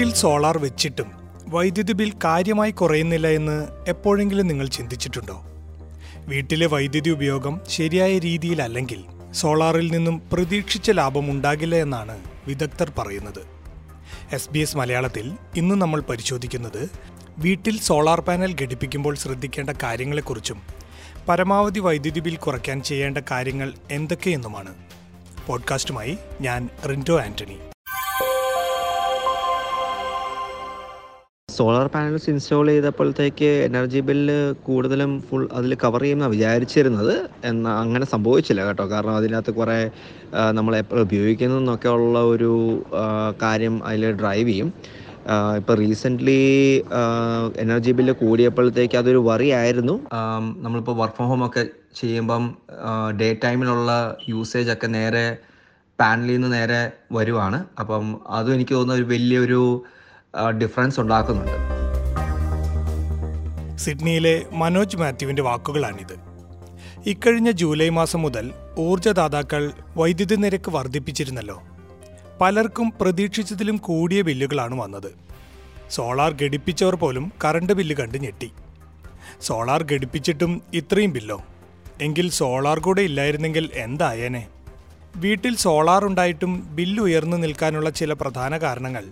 വീട്ടിൽ സോളാർ വെച്ചിട്ടും വൈദ്യുതി ബിൽ കാര്യമായി കുറയുന്നില്ല എന്ന് എപ്പോഴെങ്കിലും നിങ്ങൾ ചിന്തിച്ചിട്ടുണ്ടോ? വീട്ടിലെ വൈദ്യുതി ഉപയോഗം ശരിയായ രീതിയിലല്ലെങ്കിൽ സോളാറിൽ നിന്നും പ്രതീക്ഷിച്ച ലാഭം ഉണ്ടാകില്ല എന്നാണ് വിദഗ്ധർ പറയുന്നത്. എസ് ബി എസ് മലയാളത്തിൽ ഇന്ന് നമ്മൾ പരിശോധിക്കുന്നത് വീട്ടിൽ സോളാർ പാനൽ ഘടിപ്പിക്കുമ്പോൾ ശ്രദ്ധിക്കേണ്ട കാര്യങ്ങളെക്കുറിച്ചും പരമാവധി വൈദ്യുതി ബിൽ കുറയ്ക്കാൻ ചെയ്യേണ്ട കാര്യങ്ങൾ എന്തൊക്കെയെന്നുമാണ്. പോഡ്കാസ്റ്റുമായി ഞാൻ Rinto Antony. Solar panels install ചെയ്തപ്പോഴത്തേക്ക് energy bill കൂടുതലും ഫുൾ അതിൽ കവർ ചെയ്യുമെന്നാണ് വിചാരിച്ചിരുന്നത്. എന്നാൽ അങ്ങനെ സംഭവിച്ചില്ല കേട്ടോ. കാരണം അതിനകത്ത് കുറേ നമ്മൾ എപ്പോൾ ഉപയോഗിക്കുന്നതെന്നൊക്കെ ഉള്ള ഒരു കാര്യം അതിൽ ഡ്രൈവ് ചെയ്യും. ഇപ്പോൾ റീസെന്റ്ലി എനർജി ബില്ല് കൂടിയപ്പോഴത്തേക്ക് അതൊരു വറി ആയിരുന്നു. നമ്മളിപ്പോൾ വർക്ക് ഫ്രം ഹോം ഒക്കെ ചെയ്യുമ്പം ഡേ ടൈമിലുള്ള യൂസേജ് ഒക്കെ നേരെ പാനലിൽ നിന്ന് നേരെ വരുവാണ്. അപ്പം അതും എനിക്ക് തോന്നുന്ന ഒരു വലിയൊരു ഡിഫറൻസ് ഉണ്ടാക്കുന്നുണ്ട്. സിഡ്നിയിലെ മനോജ് മാത്യുവിന്റെ വാക്കുകളാണിത്. ഇക്കഴിഞ്ഞ ജൂലൈ മാസം മുതൽ ഊർജദാതാക്കൾ വൈദ്യുതി നിരക്ക് വർദ്ധിപ്പിച്ചിരുന്നല്ലോ. പലർക്കും പ്രതീക്ഷിച്ചതിലും കൂടിയ ബില്ലുകളാണ് വന്നത്. സോളാർ ഘടിപ്പിച്ചവർ പോലും കറണ്ട് ബില്ല് കണ്ട് ഞെട്ടി. സോളാർ ഘടിപ്പിച്ചിട്ടും ഇത്രയും ബില്ലോ. എങ്കിൽ സോളാർ കൂടെ ഇല്ലായിരുന്നെങ്കിൽ എന്തായേനെ? വീട്ടിൽ സോളാർ ഉണ്ടായിട്ടും ബില്ല് ഉയർന്നു നിൽക്കാനുള്ള ചില പ്രധാന കാരണങ്ങൾ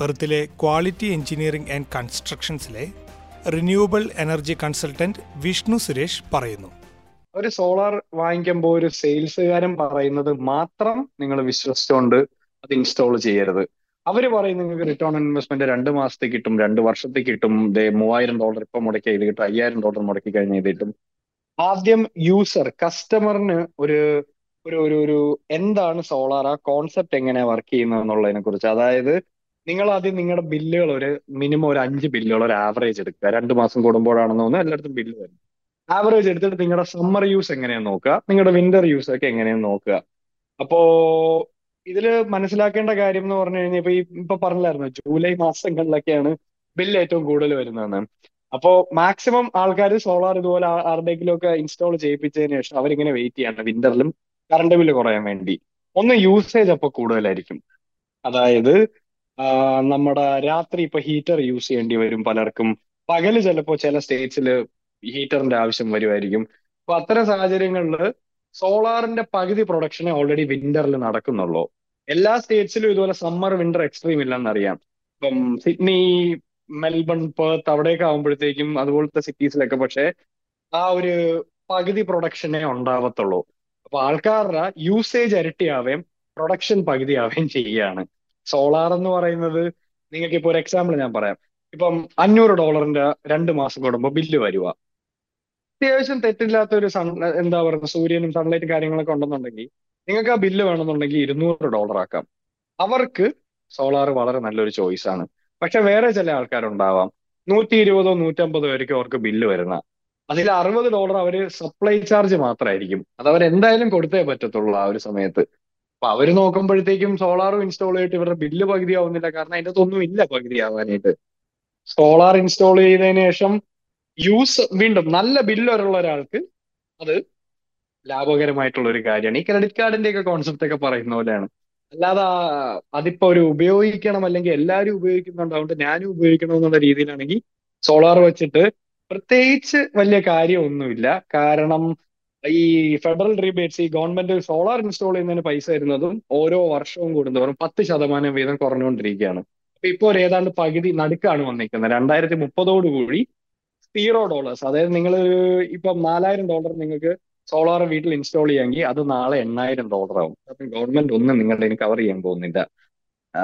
പെർത്തിലെ quality engineering and കൺസ്ട്രക്ഷൻസിലെ renewable energy consultant Vishnu Suresh പറയുന്നു. ഒരു സോളാർ വാങ്ങിക്കുമ്പോൾ ഒരു സെയിൽസുകാരൻ പറയുന്നത് മാത്രം നിങ്ങൾ വിശ്വസിച്ചുകൊണ്ട് അത് ഇൻസ്റ്റാൾ ചെയ്യരുത്. അവർ പറയും നിങ്ങൾക്ക് റിട്ടേൺ ഇൻവെസ്റ്റ്മെന്റ് രണ്ട് മാസത്തേക്ക് കിട്ടും രണ്ട് വർഷത്തേക്ക് കിട്ടും മൂവായിരം ഡോളർ ഇപ്പം മുടക്കി ഇത് കിട്ടും അയ്യായിരം ഡോളർ മുടക്കി കഴിഞ്ഞ് ഇത് കിട്ടും. ആദ്യം യൂസർ കസ്റ്റമറിന് ഒരു ഒരു ഒരു എന്താണ് സോളാർ ആ കോൺസെപ്റ്റ് എങ്ങനെയാണ് വർക്ക് ചെയ്യുന്നത് എന്നുള്ളതിനെ കുറിച്ച് അതായത് നിങ്ങൾ ആദ്യം നിങ്ങളുടെ ബില്ലുകൾ ഒരു മിനിമം ഒരു അഞ്ച് ബില്ലുകൾ ഒരു ആവറേജ് എടുക്കുക. രണ്ട് മാസം കൂടുമ്പോഴാണെന്ന് തോന്നുന്നു എല്ലായിടത്തും ബില്ല് വരും. ആവറേജ് എടുത്തിട്ട് നിങ്ങളുടെ സമ്മർ യൂസ് എങ്ങനെയാണ് നോക്കുക നിങ്ങളുടെ വിന്റർ യൂസ് ഒക്കെ എങ്ങനെയാണ് നോക്കുക. അപ്പോ ഇതിൽ മനസ്സിലാക്കേണ്ട കാര്യം എന്ന് പറഞ്ഞു കഴിഞ്ഞാൽ ഇപ്പൊ ഈ ഇപ്പൊ പറഞ്ഞില്ലായിരുന്നു ജൂലൈ മാസങ്ങളിലൊക്കെയാണ് ബില്ല് ഏറ്റവും കൂടുതൽ വരുന്നതെന്ന്. അപ്പോ മാക്സിമം ആൾക്കാർ സോളാർ ഇതുപോലെ ആരുടെയെങ്കിലും ഒക്കെ ഇൻസ്റ്റാൾ ചെയ്യിപ്പിച്ചതിന് ശേഷം അവരിങ്ങനെ വെയിറ്റ് ചെയ്യാണ് വിന്ററിലും കറണ്ട് ബില്ല് കുറയാൻ വേണ്ടി. ഒന്ന് യൂസേജ് അപ്പൊ കൂടുതലായിരിക്കും. അതായത് നമ്മുടെ രാത്രി ഇപ്പൊ ഹീറ്റർ യൂസ് ചെയ്യേണ്ടി വരും പലർക്കും. പകൽ ചിലപ്പോ ചില സ്റ്റേറ്റ്സിൽ ഹീറ്ററിന്റെ ആവശ്യം വരുമായിരിക്കും അപ്പൊ അത്തരം സാഹചര്യങ്ങളിൽ സോളാറിന്റെ പകുതി പ്രൊഡക്ഷനെ ഓൾറെഡി വിന്ററിൽ നടക്കുന്നുള്ളൂ. എല്ലാ സ്റ്റേറ്റ്സിലും ഇതുപോലെ സമ്മർ വിന്റർ എക്സ്ട്രീം ഇല്ലെന്നറിയാം. ഇപ്പം സിഡ്നി മെൽബൺ പേർത്ത് അവിടെയൊക്കെ ആകുമ്പോഴത്തേക്കും അതുപോലത്തെ സിറ്റീസിലൊക്കെ പക്ഷേ ആ ഒരു പകുതി പ്രൊഡക്ഷനെ ഉണ്ടാവത്തുള്ളൂ. അപ്പൊ ആൾക്കാരുടെ യൂസേജ് ഇരട്ടിയാവേം പ്രൊഡക്ഷൻ പകുതിയാവുകയും ചെയ്യുകയാണ്. സോളാർ എന്ന് പറയുന്നത് നിങ്ങൾക്ക് ഇപ്പോൾ ഒരു എക്സാമ്പിൾ ഞാൻ പറയാം. ഇപ്പം അഞ്ഞൂറ് ഡോളറിന്റെ രണ്ട് മാസം കൂടുമ്പോൾ ബില്ല് വരുക അത്യാവശ്യം തെറ്റില്ലാത്ത ഒരു സൺ എന്താ പറയുക സൂര്യനും സൺലൈറ്റും കാര്യങ്ങളൊക്കെ ഉണ്ടെന്നുണ്ടെങ്കിൽ നിങ്ങൾക്ക് ആ ബില്ല് വേണമെന്നുണ്ടെങ്കിൽ ഇരുന്നൂറ് ഡോളർ ആക്കാം. അവർക്ക് സോളാർ വളരെ നല്ലൊരു ചോയ്സ് ആണ്. പക്ഷെ വേറെ ചില ആൾക്കാരുണ്ടാവാം. നൂറ്റി ഇരുപതോ നൂറ്റമ്പതോ ആയിരിക്കും അവർക്ക് ബില്ല് വരുന്ന. അതിൽ അറുപത് ഡോളർ അവർ സപ്ലൈ ചാർജ് മാത്രമായിരിക്കും അത് അവർ എന്തായാലും കൊടുത്തേ പറ്റത്തുള്ളൂ ആ ഒരു സമയത്ത്. അപ്പൊ അവർ നോക്കുമ്പോഴത്തേക്കും സോളാറും ഇൻസ്റ്റാൾ ചെയ്തിട്ട് ഇവരുടെ ബില്ല് പകുതി ആവുന്നില്ല കാരണം അതിന്റെ ഒന്നും ഇല്ല പകുതി ആവാനായിട്ട് സോളാർ ഇൻസ്റ്റാൾ ചെയ്തതിനു ശേഷം യൂസ് വീണ്ടും നല്ല ബില്ല് വരെയുള്ള ഒരാൾക്ക് അത് ലാഭകരമായിട്ടുള്ള ഒരു കാര്യമാണ്. ഈ ക്രെഡിറ്റ് കാർഡിന്റെ ഒക്കെ കോൺസെപ്റ്റ് ഒക്കെ പറയുന്ന പോലെയാണ്. അല്ലാതെ അതിപ്പോ ഒരു ഉപയോഗിക്കണം അല്ലെങ്കിൽ എല്ലാവരും ഉപയോഗിക്കുന്നുണ്ട്. അതുകൊണ്ട് ഞാനും ഉപയോഗിക്കണം എന്നുള്ള രീതിയിലാണെങ്കിൽ സോളാർ വെച്ചിട്ട് പ്രത്യേകിച്ച് വലിയ കാര്യമൊന്നുമില്ല. കാരണം ഈ ഫെഡറൽ റീബേറ്റ്സ് ഈ ഗവൺമെന്റ് സോളാർ ഇൻസ്റ്റാൾ ചെയ്യുന്നതിന് പൈസ വരുന്നതും ഓരോ വർഷവും കൂടുന്നവരും പത്ത് ശതമാനം വീതം കുറഞ്ഞുകൊണ്ടിരിക്കുകയാണ്. അപ്പൊ ഇപ്പോൾ ഒരു ഏതാണ്ട് പകുതി നടുക്കാണ് വന്നിരിക്കുന്നത്. രണ്ടായിരത്തി മുപ്പതോടുകൂടി സീറോ ഡോളേഴ്സ്. അതായത് നിങ്ങൾ ഇപ്പം നാലായിരം ഡോളർ നിങ്ങൾക്ക് സോളാർ വീട്ടിൽ ഇൻസ്റ്റാൾ ചെയ്യാമെങ്കിൽ അത് നാളെ എണ്ണായിരം ഡോളർ ആവും. അപ്പം ഗവൺമെന്റ് ഒന്നും നിങ്ങളുടെ കവർ ചെയ്യാൻ പോകുന്നില്ല.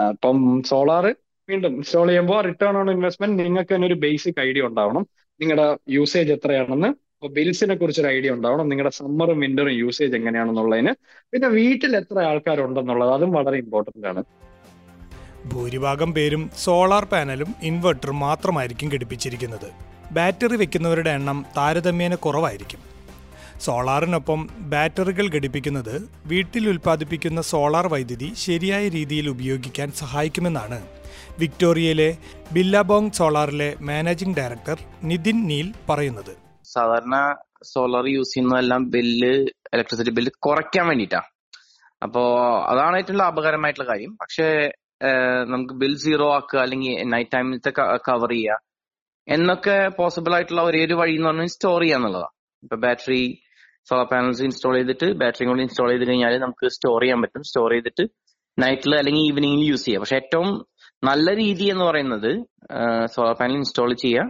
അപ്പം സോളാർ വീണ്ടും ഇൻസ്റ്റാൾ ചെയ്യുമ്പോൾ റിട്ടേൺ ഓൺ ഇൻവെസ്റ്റ്മെന്റ് നിങ്ങൾക്ക് തന്നെ ഒരു ബേസിക് ഐഡിയ ഉണ്ടാവണം. നിങ്ങളുടെ യൂസേജ് എത്രയാണെന്ന് ബിൽസിനെ കുറിച്ചൊരു ഐഡിയ ഉണ്ടാവണം. നിങ്ങളുടെ സമ്മറും വിന്ററും യൂസേജ് എങ്ങനെയാണെന്നുള്ളതിന്. പിന്നെ വീട്ടിൽ എത്ര ആൾക്കാരുണ്ടെന്നുള്ളത് അതും വളരെ ഇമ്പോർട്ടന്റ് ആണ്. ഭൂരിഭാഗം പേരും സോളാർ പാനലും ഇൻവെർട്ടറും മാത്രമായിരിക്കും ഘടിപ്പിച്ചിരിക്കുന്നത്. ബാറ്ററി വെക്കുന്നവരുടെ എണ്ണം താരതമ്യേന കുറവായിരിക്കും. സോളാറിനൊപ്പം ബാറ്ററികൾ ഘടിപ്പിക്കുന്നത് വീട്ടിൽ ഉൽപ്പാദിപ്പിക്കുന്ന സോളാർ വൈദ്യുതി ശരിയായ രീതിയിൽ ഉപയോഗിക്കാൻ സഹായിക്കുമെന്നാണ് വിക്ടോറിയയിലെ ബില്ലാബോങ് സോളാറിലെ മാനേജിംഗ് ഡയറക്ടർ നിതിൻ നീൽ പറയുന്നത്. സാധാരണ സോളാർ യൂസ് ചെയ്യുന്നതെല്ലാം ബില്ല് ഇലക്ട്രിസിറ്റി ബില്ല് കുറയ്ക്കാൻ വേണ്ടിയിട്ടാണ് അപ്പോ അതാണ് ഏറ്റവും ലാഭകരമായിട്ടുള്ള കാര്യം. പക്ഷേ നമുക്ക് ബിൽ സീറോ ആക്കുക അല്ലെങ്കിൽ നൈറ്റ് ടൈമിലത്തെ കവർ ചെയ്യുക എന്നൊക്കെ പോസിബിൾ ആയിട്ടുള്ള ഒരേ ഒരു വഴി എന്ന് പറഞ്ഞാൽ സ്റ്റോർ ചെയ്യുക എന്നുള്ളതാണ് ഇപ്പൊ ബാറ്ററി സോളാർ പാനൽസ് ഇൻസ്റ്റാൾ ചെയ്തിട്ട് ബാറ്ററി കൂടി ഇൻസ്റ്റാൾ ചെയ്ത് കഴിഞ്ഞാൽ നമുക്ക് സ്റ്റോർ ചെയ്യാൻ പറ്റും. സ്റ്റോർ ചെയ്തിട്ട് നൈറ്റിൽ അല്ലെങ്കിൽ ഈവനിങ്ങിൽ യൂസ് ചെയ്യാം. പക്ഷെ ഏറ്റവും നല്ല രീതി എന്ന് പറയുന്നത് സോളാർ പാനൽ ഇൻസ്റ്റാൾ ചെയ്യുക.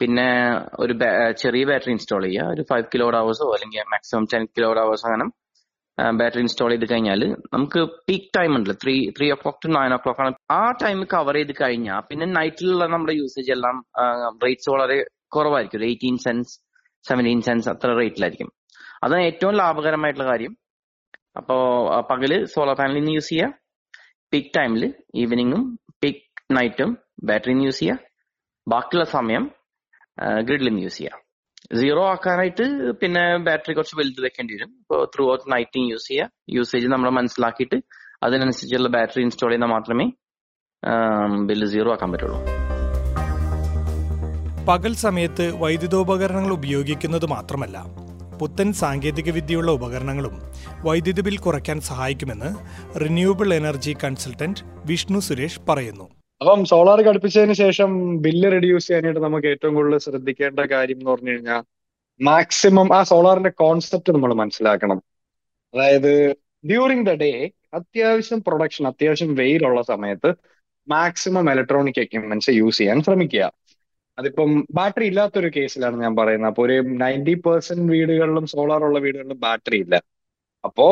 പിന്നെ ഒരു ചെറിയ ബാറ്ററി ഇൻസ്റ്റാൾ ചെയ്യുക ഒരു ഫൈവ് കിലോ അവേഴ്സോ അല്ലെങ്കിൽ മാക്സിമം ടെൻ കിലോ അവേഴ്സ് അങ്ങനെ ബാറ്ററി ഇൻസ്റ്റാൾ ചെയ്ത് കഴിഞ്ഞാൽ നമുക്ക് പീക്ക് ടൈം ഉണ്ട് three three o'clock to nine o'clock ആണ്. ആ ടൈം കവർ ചെയ്ത് കഴിഞ്ഞാൽ പിന്നെ നൈറ്റിലുള്ള നമ്മുടെ യൂസേജ് എല്ലാം റേറ്റ്സ് വളരെ കുറവായിരിക്കും. ഒരു എയ്റ്റീൻ സെൻസ് സെവന്റീൻ സെൻസ് അത്ര റേറ്റിലായിരിക്കും അതാണ് ഏറ്റവും ലാഭകരമായിട്ടുള്ള കാര്യം. അപ്പോ പകൽ സോളാർ പാനൽ നിന്ന് യൂസ് ചെയ്യുക പീക്ക് ടൈമിൽ ഈവനിങ്ങും പീക്ക് നൈറ്റും ബാറ്ററി യൂസ് ചെയ്യുക ബാക്കിയുള്ള സമയം ഗ്രിഡിൽ യൂസ് ചെയ്യാം. സീറോ ആക്കാനായിട്ട് പിന്നെ ബാറ്ററി കുറച്ച് വലുത് വെക്കേണ്ടി വരും. ഇപ്പോൾ ത്രൂ ഔട്ട് നൈറ്റിംഗ് യൂസ് ചെയ്യുക യൂസേജ് നമ്മൾ മനസ്സിലാക്കിയിട്ട് അതിനനുസരിച്ചുള്ള ബാറ്ററി ഇൻസ്റ്റാൾ ചെയ്താൽ മാത്രമേ ബില്ല് സീറോ ആക്കാൻ പറ്റുള്ളൂ. പകൽ സമയത്ത് വൈദ്യുതോപകരണങ്ങൾ ഉപയോഗിക്കുന്നത് മാത്രമല്ല പുത്തൻ സാങ്കേതിക വിദ്യയുള്ള ഉപകരണങ്ങളും വൈദ്യുതി ബിൽ കുറയ്ക്കാൻ സഹായിക്കുമെന്ന് renewable energy consultant Vishnu Suresh പറയുന്നു. അപ്പം സോളാർ ഘടിപ്പിച്ചതിന് ശേഷം ബില്ല് റെഡ്യൂസ് ചെയ്യാനായിട്ട് നമുക്ക് ഏറ്റവും കൂടുതൽ ശ്രദ്ധിക്കേണ്ട കാര്യം എന്ന് പറഞ്ഞു കഴിഞ്ഞാൽ മാക്സിമം ആ സോളാറിന്റെ കോൺസെപ്റ്റ് നമ്മൾ മനസ്സിലാക്കണം. അതായത് ഡ്യൂറിങ് ദ ഡേ അത്യാവശ്യം പ്രൊഡക്ഷൻ അത്യാവശ്യം വെയിലുള്ള സമയത്ത് മാക്സിമം ഇലക്ട്രോണിക് എക്യുപ്മെന്റ്സ് യൂസ് ചെയ്യാൻ ശ്രമിക്കുക. അതിപ്പം ബാറ്ററി ഇല്ലാത്തൊരു കേസിലാണ് ഞാൻ പറയുന്നത്. അപ്പോൾ ഒരു നയന്റി പെർസെന്റ് വീടുകളിലും സോളാർ ഉള്ള വീടുകളിലും ബാറ്ററി ഇല്ല. അപ്പോ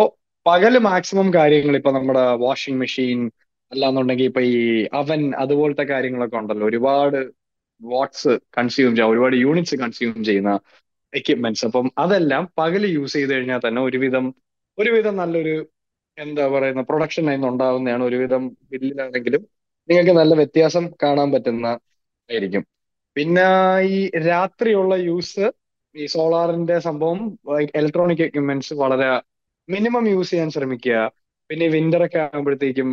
പകൽ മാക്സിമം കാര്യങ്ങൾ ഇപ്പൊ നമ്മുടെ വാഷിംഗ് മെഷീൻ അല്ലാന്നുണ്ടെങ്കിൽ ഇപ്പൊ ഈ അവൻ അതുപോലത്തെ കാര്യങ്ങളൊക്കെ ഉണ്ടല്ലോ. ഒരുപാട് വാട്ട്സ് കൺസ്യൂം ചെയ്യാം ഒരുപാട് യൂണിറ്റ്സ് കൺസ്യൂം ചെയ്യുന്ന എക്യുപ്മെന്റ്സ് അപ്പം അതെല്ലാം പകൽ യൂസ് ചെയ്ത് കഴിഞ്ഞാൽ തന്നെ ഒരുവിധം ഒരുവിധം നല്ലൊരു എന്താ പറയുന്ന പ്രൊഡക്ഷൻ അതിന് ഉണ്ടാവുന്നതാണ്. ഒരുവിധം ബില്ലിലാണെങ്കിലും നിങ്ങൾക്ക് നല്ല വ്യത്യാസം കാണാൻ പറ്റുന്ന ആയിരിക്കും. പിന്നെ ഈ രാത്രിയുള്ള യൂസ് ഈ സോളാറിന്റെ സംഭവം ഇലക്ട്രോണിക് എക്യുപ്മെന്റ്സ് വളരെ മിനിമം യൂസ് ചെയ്യാൻ ശ്രമിക്കുക. പിന്നെ വിന്റർ ഒക്കെ ആകുമ്പോഴത്തേക്കും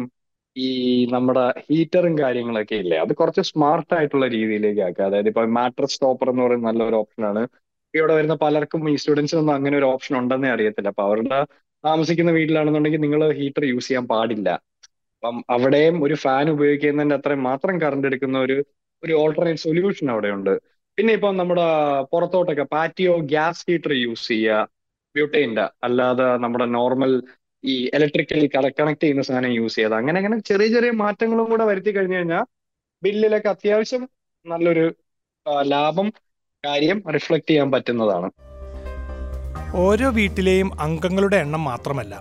ഈ നമ്മുടെ ഹീറ്ററും കാര്യങ്ങളൊക്കെ ഇല്ലേ? അത് കുറച്ച് സ്മാർട്ട് ആയിട്ടുള്ള രീതിയിലേക്ക് ആക്കുക. അതായത് ഇപ്പൊ മാട്രസ് സ്റ്റോപ്പർ എന്ന് പറയുന്ന നല്ലൊരു ഓപ്ഷനാണ് ഇവിടെ വരുന്ന പലർക്കും ഈ സ്റ്റുഡൻസിനൊന്നും അങ്ങനെ ഒരു ഓപ്ഷൻ ഉണ്ടെന്നേ അറിയത്തില്ല. അപ്പൊ അവരുടെ താമസിക്കുന്ന വീട്ടിലാണെന്നുണ്ടെങ്കിൽ നിങ്ങൾ ഹീറ്റർ യൂസ് ചെയ്യാൻ പാടില്ല. അപ്പം അവിടെയും ഒരു ഫാൻ ഉപയോഗിക്കുന്നതിന്റെ അത്രയും മാത്രം കറണ്ട് എടുക്കുന്ന ഒരു ഒരു ഓൾട്ടർനേറ്റ് സൊല്യൂഷൻ അവിടെ ഉണ്ട് പിന്നെ ഇപ്പം നമ്മുടെ പുറത്തോട്ടൊക്കെ പാറ്റിയോ ഗ്യാസ് ഹീറ്റർ യൂസ് ചെയ്യുക. ബ്യൂട്ടൈന്റെ അല്ലാതെ നമ്മുടെ നോർമൽ ഈ ഇലക്ട്രിക്കലി കണക്ട് ചെയ്യുന്ന സാധനം യൂസ് ചെയ്ത് അങ്ങനെ അങ്ങനെ ചെറിയ ചെറിയ മാറ്റങ്ങളും കൂടെ വരുത്തി കഴിഞ്ഞു കഴിഞ്ഞാൽ ബില്ലിലൊക്കെ അത്യാവശ്യം നല്ലൊരു ലാഭം കാര്യം റിഫ്ലക്ട് ചെയ്യാൻ പറ്റുന്നതാണ്. ഓരോ വീട്ടിലെയും അംഗങ്ങളുടെ എണ്ണം മാത്രമല്ല.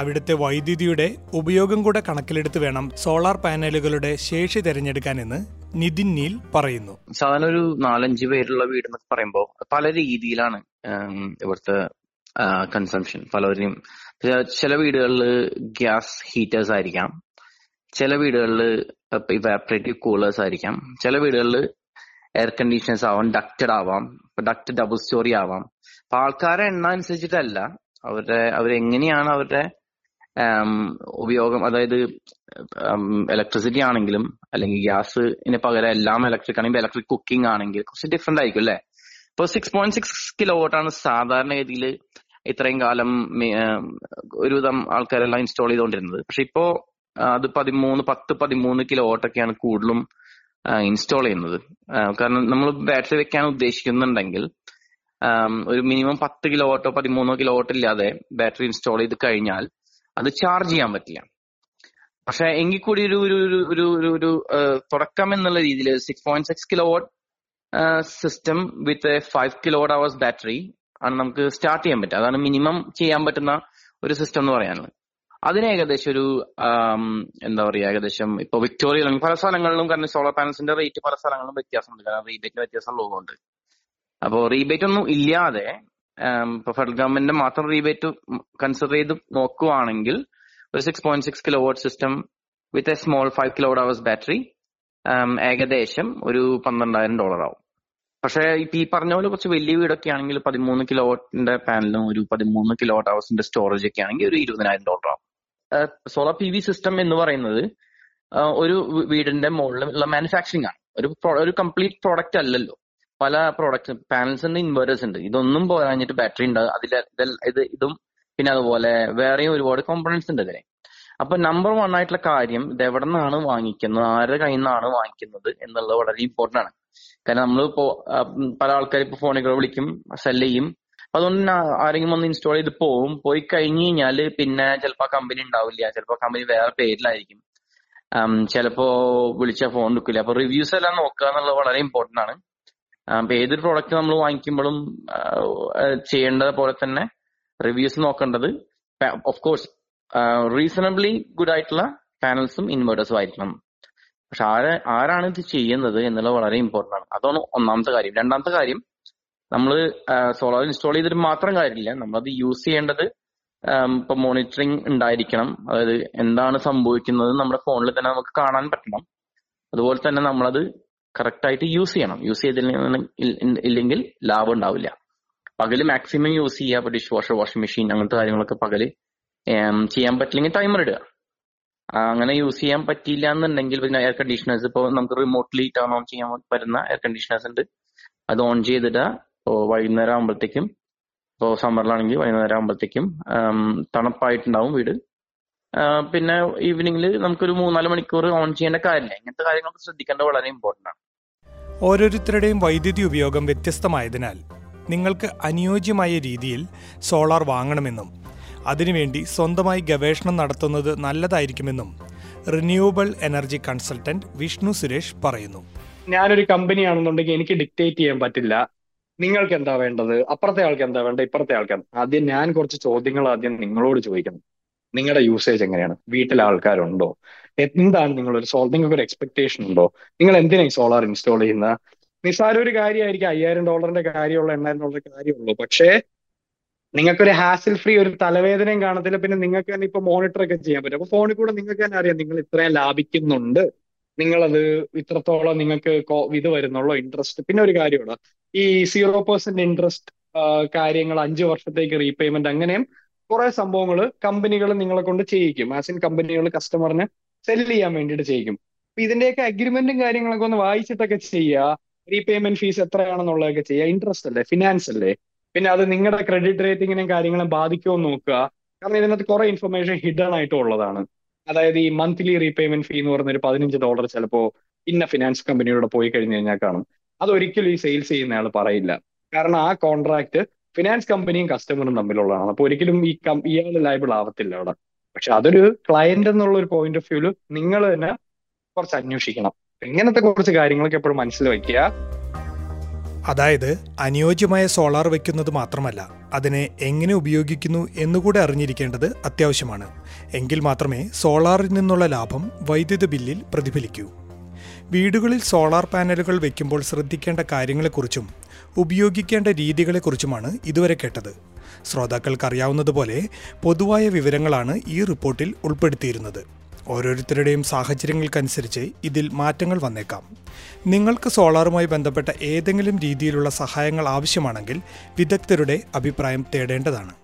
അവിടുത്തെ വൈദ്യുതിയുടെ ഉപയോഗം കൂടെ കണക്കിലെടുത്ത് വേണം സോളാർ പാനലുകളുടെ ശേഷി തിരഞ്ഞെടുക്കാനെന്ന് നിതിൻ നീൽ പറയുന്നു. സാധാരണ ഒരു നാലഞ്ച് പേരുള്ള വീട് എന്നൊക്കെ പറയുമ്പോൾ പല രീതിയിലാണ് ഇവിടുത്തെ കൺസംഷൻ പലവരെയും ചില വീടുകളിൽ ഗ്യാസ് ഹീറ്റേഴ്സ് ആയിരിക്കാം. ചില വീടുകളിൽ ഇവാപറേറ്റീവ് കൂളേഴ്സ് ആയിരിക്കാം. ചില വീടുകളിൽ എയർ കണ്ടീഷണേഴ്സ് ആവാം ഡക്റ്റഡ് ആവാം ഡക്റ്റ് ഡബിൾ സ്റ്റോറി ആവാം. അപ്പൊ ആൾക്കാരെ എണ്ണ അനുസരിച്ചിട്ടല്ല. അവരുടെ അവരെങ്ങനെയാണ് അവരുടെ ഉപയോഗം അതായത് ഇലക്ട്രിസിറ്റി ആണെങ്കിലും അല്ലെങ്കിൽ ഗ്യാസിന് പകരം എല്ലാം ഇലക്ട്രിക് ആണെങ്കിൽ ഇലക്ട്രിക് കുക്കിംഗ് ആണെങ്കിൽ കുറച്ച് ഡിഫറെന്റ് ആയിരിക്കും അല്ലെ? ഇപ്പൊ സിക്സ് പോയിന്റ് സിക്സ് കിലോ ആണ് സാധാരണഗതിയിൽ ഇത്രയും കാലം ഒരുവിധം ആൾക്കാരെല്ലാം ഇൻസ്റ്റാൾ ചെയ്തുകൊണ്ടിരുന്നത്. പക്ഷെ ഇപ്പോ അത് പതിമൂന്ന് പത്ത് പതിമൂന്ന് കിലോ ഓട്ടൊക്കെയാണ് കൂടുതലും ഇൻസ്റ്റാൾ ചെയ്യുന്നത്. കാരണം നമ്മൾ ബാറ്ററി വെക്കാൻ ഉദ്ദേശിക്കുന്നുണ്ടെങ്കിൽ ഒരു മിനിമം പത്ത് കിലോ ഓട്ടോ പതിമൂന്നോ കിലോ ഓട്ടോ ഇല്ലാതെ ബാറ്ററി ഇൻസ്റ്റാൾ ചെയ്ത് കഴിഞ്ഞാൽ അത് ചാർജ് ചെയ്യാൻ പറ്റില്ല. പക്ഷെ എങ്കിൽ കൂടി ഒരു ഒരു ഒരു ഒരു ഒരു തുടക്കം എന്നുള്ള രീതിയിൽ six point six kilowatt system with a five kilowatt hours battery ആണ് നമുക്ക് സ്റ്റാർട്ട് ചെയ്യാൻ പറ്റുക. അതാണ് മിനിമം ചെയ്യാൻ പറ്റുന്ന ഒരു സിസ്റ്റം എന്ന് പറയാനുള്ളത്. അതിന് ഏകദേശം ഒരു എന്താ പറയുക ഏകദേശം ഇപ്പൊ വിക്ടോറിയ പല സ്ഥലങ്ങളിലും കാരണം സോളാർ പാനൽസിന്റെ റേറ്റ് പല സ്ഥലങ്ങളിലും വ്യത്യാസമുണ്ട്. കാരണം റീബേറ്റിന് വ്യത്യാസം ഉള്ളതുകൊണ്ട്. അപ്പോ റീബേറ്റ് ഒന്നും ഇല്ലാതെ ഇപ്പൊ ഫെഡറൽ ഗവൺമെന്റിന്റെ മാത്രം റീബേറ്റ് കൺസിഡർ ചെയ്ത് നോക്കുവാണെങ്കിൽ ഒരു six point six kilowatt system with a small five kilo hours battery ഏകദേശം ഒരു പന്ത്രണ്ടായിരം ഡോളർ ആവും. പക്ഷേ ഇപ്പൊ ഈ പറഞ്ഞ പോലെ കുറച്ച് വലിയ വീടൊക്കെ ആണെങ്കിൽ പതിമൂന്ന് കിലോ വാട്ടിന്റെ പാനലും ഒരു പതിമൂന്ന് കിലോ വാട്ട് ഹവേഴ്സിന്റെ സ്റ്റോറേജ് ഒക്കെ ആണെങ്കിൽ ഒരു ഇരുപതിനായിരം ഡോളർ ആവും. സോളാർ പി വി സിസ്റ്റം എന്ന് പറയുന്നത് ഒരു വീടിന്റെ മുകളിലുള്ള മാനുഫാക്ചറിങ് ആണ്. ഒരു ഒരു കംപ്ലീറ്റ് പ്രോഡക്റ്റ് അല്ലല്ലോ. പല പ്രോഡക്റ്റ് പാനൽസ് ഉണ്ട് ഇൻവെർട്ടേഴ്സ് ഉണ്ട്. ഇതൊന്നും പോരാഞ്ഞിട്ട് ബാറ്ററി ഉണ്ട് അതിൽ ഇത് ഇതും പിന്നെ അതുപോലെ വേറെയും ഒരുപാട് കോമ്പണൻസ് ഉണ്ട് ഇതിന് അപ്പൊ നമ്പർ വൺ ആയിട്ടുള്ള കാര്യം ഇത് എവിടെ നിന്നാണ് വാങ്ങിക്കുന്നത്? ആരുടെ കയ്യിൽ നിന്നാണ് വാങ്ങിക്കുന്നത്? എന്നുള്ളത് വളരെ ഇമ്പോർട്ടന്റ് ആണ്. കാരണം നമ്മൾ ഇപ്പോ പല ആൾക്കാർ ഇപ്പൊ ഫോണിൽ വിളിക്കും സെൽ ചെയ്യും. അതുകൊണ്ട് ആരെങ്കിലും ഒന്ന് ഇൻസ്റ്റാൾ ചെയ്ത് പോവും. പോയി കഴിഞ്ഞ് കഴിഞ്ഞാൽ പിന്നെ ചിലപ്പോ കമ്പനി ഉണ്ടാവില്ല. ചിലപ്പോ കമ്പനി വേറെ പേരിലായിരിക്കും. ചിലപ്പോ വിളിച്ച ഫോൺ എടുക്കില്ല. അപ്പൊ റിവ്യൂസ് എല്ലാം നോക്കുക എന്നുള്ളത് വളരെ ഇമ്പോർട്ടന്റ് ആണ്. അപ്പൊ ഏതൊരു പ്രോഡക്റ്റ് നമ്മൾ വാങ്ങിക്കുമ്പോഴും ചെയ്യേണ്ടത് പോലെ തന്നെ റിവ്യൂസ് നോക്കേണ്ടത്. ഓഫ് കോഴ്സ് റീസണബിളി ഗുഡ് ആയിട്ടുള്ള പാനൽസും ഇൻവേർട്ടേഴ്സും ആയിരിക്കണം. പക്ഷെ ആര് ആരാണ് ഇത് ചെയ്യുന്നത് എന്നുള്ളത് വളരെ ഇമ്പോർട്ടന്റ് ആണ്. അതാണ് ഒന്നാമത്തെ കാര്യം. രണ്ടാമത്തെ കാര്യം നമ്മൾ സോളാർ ഇൻസ്റ്റാൾ ചെയ്തിട്ട് മാത്രം കാര്യമില്ല. നമ്മളത് യൂസ് ചെയ്യേണ്ടത് ഇപ്പൊ മോണിറ്ററിങ് ഉണ്ടായിരിക്കണം. അതായത് എന്താണ് സംഭവിക്കുന്നത് നമ്മുടെ ഫോണിൽ തന്നെ നമുക്ക് കാണാൻ പറ്റണം. അതുപോലെ തന്നെ നമ്മളത് കറക്റ്റ് ആയിട്ട് യൂസ് ചെയ്യണം. യൂസ് ചെയ്തില്ലെങ്കിൽ ഇല്ലെങ്കിൽ ലാഭം ഉണ്ടാവില്ല. പകൽ മാക്സിമം യൂസ് ചെയ്യുക ഡിഷ് വാഷർ വാഷിംഗ് മെഷീൻ അങ്ങനത്തെ കാര്യങ്ങളൊക്കെ പകൽ ചെയ്യാൻ പറ്റില്ലെങ്കിൽ ടൈമർ ഇടുക. അങ്ങനെ യൂസ് ചെയ്യാൻ പറ്റിയില്ല എന്നുണ്ടെങ്കിൽ പിന്നെ എയർ കണ്ടീഷണേഴ്സ് ഇപ്പോൾ നമുക്ക് റിമോട്ട്ലി ടേൺ ഓൺ ചെയ്യാൻ പറ്റുന്ന എയർ കണ്ടീഷണേഴ്സ് ഉണ്ട്. അത് ഓൺ ചെയ്തിടുക. ഇപ്പോൾ വൈകുന്നേരം ആകുമ്പോഴത്തേക്കും ഇപ്പോൾ സമ്മറിലാണെങ്കിൽ വൈകുന്നേരം ആകുമ്പോഴത്തേക്കും തണുപ്പായിട്ടുണ്ടാവും വീട്. പിന്നെ ഈവനിങ്ങിൽ നമുക്കൊരു മൂന്നാൽ മണിക്കൂർ ഓൺ ചെയ്യേണ്ട കാര്യമില്ല. ഇങ്ങനത്തെ കാര്യങ്ങളൊക്കെ ശ്രദ്ധിക്കേണ്ടത് വളരെ ഇമ്പോർട്ടന്റ് ആണ്. ഓരോരുത്തരുടെയും വൈദ്യുതി ഉപയോഗം വ്യത്യസ്തമായതിനാൽ നിങ്ങൾക്ക് അനുയോജ്യമായ രീതിയിൽ സോളാർ വാങ്ങണമെന്നും അതിനുവേണ്ടി സ്വന്തമായി ഗവേഷണം നടത്തുന്നത് നല്ലതായിരിക്കുമെന്നും renewable energy consultant Vishnu Suresh പറയുന്നു. ഞാനൊരു കമ്പനിയാണെന്നുണ്ടെങ്കിൽ എനിക്ക് ഡിക്റ്റേറ്റ് ചെയ്യാൻ പറ്റില്ല. നിങ്ങൾക്ക് എന്താ വേണ്ടത്? അപ്പുറത്തെ ആൾക്ക് എന്താ വേണ്ടത്? ഇപ്പുറത്തെ ആൾക്ക് ആദ്യം ഞാൻ കുറച്ച് ചോദ്യങ്ങൾ ആദ്യം നിങ്ങളോട് ചോദിക്കണം. നിങ്ങളുടെ യൂസേജ് എങ്ങനെയാണ്? വീട്ടിൽ ആൾക്കാരുണ്ടോ? എന്താണ് നിങ്ങളൊരു സോൾ നിങ്ങൾക്ക് ഒരു എക്സ്പെക്ടേഷൻ ഉണ്ടോ? നിങ്ങൾ എന്തിനാ ഈ സോളാർ ഇൻസ്റ്റാൾ ചെയ്യുന്ന നിസ്സാര ഒരു കാര്യമായിരിക്കും അയ്യായിരം ഡോളറിന്റെ കാര്യമുള്ള എണ്ണായിരം ഡോളറിന്റെ കാര്യമുള്ളൂ. പക്ഷേ നിങ്ങൾക്കൊരു ഹാസിൽ ഫ്രീ ഒരു തലവേദനയും കാണത്തില്ല. പിന്നെ നിങ്ങൾക്ക് തന്നെ ഇപ്പൊ മോണിറ്റർ ഒക്കെ ചെയ്യാൻ പറ്റും. അപ്പൊ ഫോണിൽ കൂടെ നിങ്ങൾക്ക് തന്നെ അറിയാം നിങ്ങൾ ഇത്രയും ലാഭിക്കുന്നുണ്ട്. നിങ്ങളത് ഇത്രത്തോളം നിങ്ങൾക്ക് ഇത് വരുന്നുള്ളൂ ഇൻട്രസ്റ്റ് പിന്നെ ഒരു കാര്യമുണ്ട്. ഈ സീറോ പെർസെന്റ് ഇൻട്രസ്റ്റ് കാര്യങ്ങൾ അഞ്ച് വർഷത്തേക്ക് റീപേയ്മെന്റ് അങ്ങനെയും കുറെ സംഭവങ്ങൾ കമ്പനികൾ നിങ്ങളെ കൊണ്ട് ചെയ്യിക്കും. ആസ് ഇൻ കമ്പനികൾ കസ്റ്റമറിന് സെൽ ചെയ്യാൻ വേണ്ടിയിട്ട് ചെയ്യിക്കും. ഇതിന്റെയൊക്കെ അഗ്രിമെന്റും കാര്യങ്ങളൊക്കെ ഒന്ന് വായിച്ചിട്ടൊക്കെ ചെയ്യുക. റീപേയ്മെന്റ് ഫീസ് എത്രയാണെന്നുള്ളതൊക്കെ ചെയ്യുക. ഇൻട്രസ്റ്റ് അല്ലേ? ഫിനാൻസ് അല്ലേ? പിന്നെ അത് നിങ്ങളുടെ ക്രെഡിറ്റ് റേറ്റിങ്ങിനെയും കാര്യങ്ങളും ബാധിക്കുമോ എന്ന് നോക്കുക. കാരണം ഇതിനകത്ത് കുറെ ഇൻഫർമേഷൻ ഹിഡൻ ആയിട്ട് ഉള്ളതാണ്. അതായത് ഈ മന്ത്ലി റീപേയ്മെന്റ് ഫീ എന്ന് പറയുന്ന ഒരു പതിനഞ്ച് ഡോളർ ചിലപ്പോ ഇന്ന ഫിനാൻസ് കമ്പനിയോട് പോയി കഴിഞ്ഞു കഴിഞ്ഞാൽ കാണും. അതൊരിക്കലും ഈ സെയിൽസ് ചെയ്യുന്ന ആൾ പറയില്ല. കാരണം ആ കോൺട്രാക്ട് ഫിനാൻസ് കമ്പനിയും കസ്റ്റമറും തമ്മിലുള്ളതാണ്. അപ്പൊ ഒരിക്കലും ഈ ഇയാൾ ലൈബിൾ ആവത്തില്ല അവിടെ. പക്ഷെ അതൊരു ക്ലയന്റ് എന്നുള്ള ഒരു പോയിന്റ് ഓഫ് വ്യൂൽ നിങ്ങൾ തന്നെ കുറച്ച് അന്വേഷിക്കണം. ഇങ്ങനത്തെ കുറച്ച് കാര്യങ്ങളൊക്കെ എപ്പോഴും മനസ്സിൽ വയ്ക്കുക. അതായത് അനുയോജ്യമായ സോളാർ വയ്ക്കുന്നത് മാത്രമല്ല അതിനെ എങ്ങനെ ഉപയോഗിക്കുന്നു എന്നുകൂടെ അറിഞ്ഞിരിക്കേണ്ടത് അത്യാവശ്യമാണ്. എങ്കിൽ മാത്രമേ സോളാറിൽ നിന്നുള്ള ലാഭം വൈദ്യുതി ബില്ലിൽ പ്രതിഫലിക്കൂ. വീടുകളിൽ സോളാർ പാനലുകൾ വയ്ക്കുമ്പോൾ ശ്രദ്ധിക്കേണ്ട കാര്യങ്ങളെക്കുറിച്ചും ഉപയോഗിക്കേണ്ട രീതികളെക്കുറിച്ചുമാണ് ഇതുവരെ കേട്ടത്. ശ്രോതാക്കൾക്കറിയാവുന്നതുപോലെ പൊതുവായ വിവരങ്ങളാണ് ഈ റിപ്പോർട്ടിൽ ഉൾപ്പെടുത്തിയിരുന്നത്. ഓരോരുത്തരുടെയും സാഹചര്യങ്ങൾക്കനുസരിച്ച് ഇതിൽ മാറ്റങ്ങൾ വന്നേക്കാം. നിങ്ങൾക്ക് സോളാറുമായി ബന്ധപ്പെട്ട ഏതെങ്കിലും രീതിയിലുള്ള സഹായങ്ങൾ ആവശ്യമാണെങ്കിൽ വിദഗ്ധരുടെ അഭിപ്രായം തേടേണ്ടതാണ്.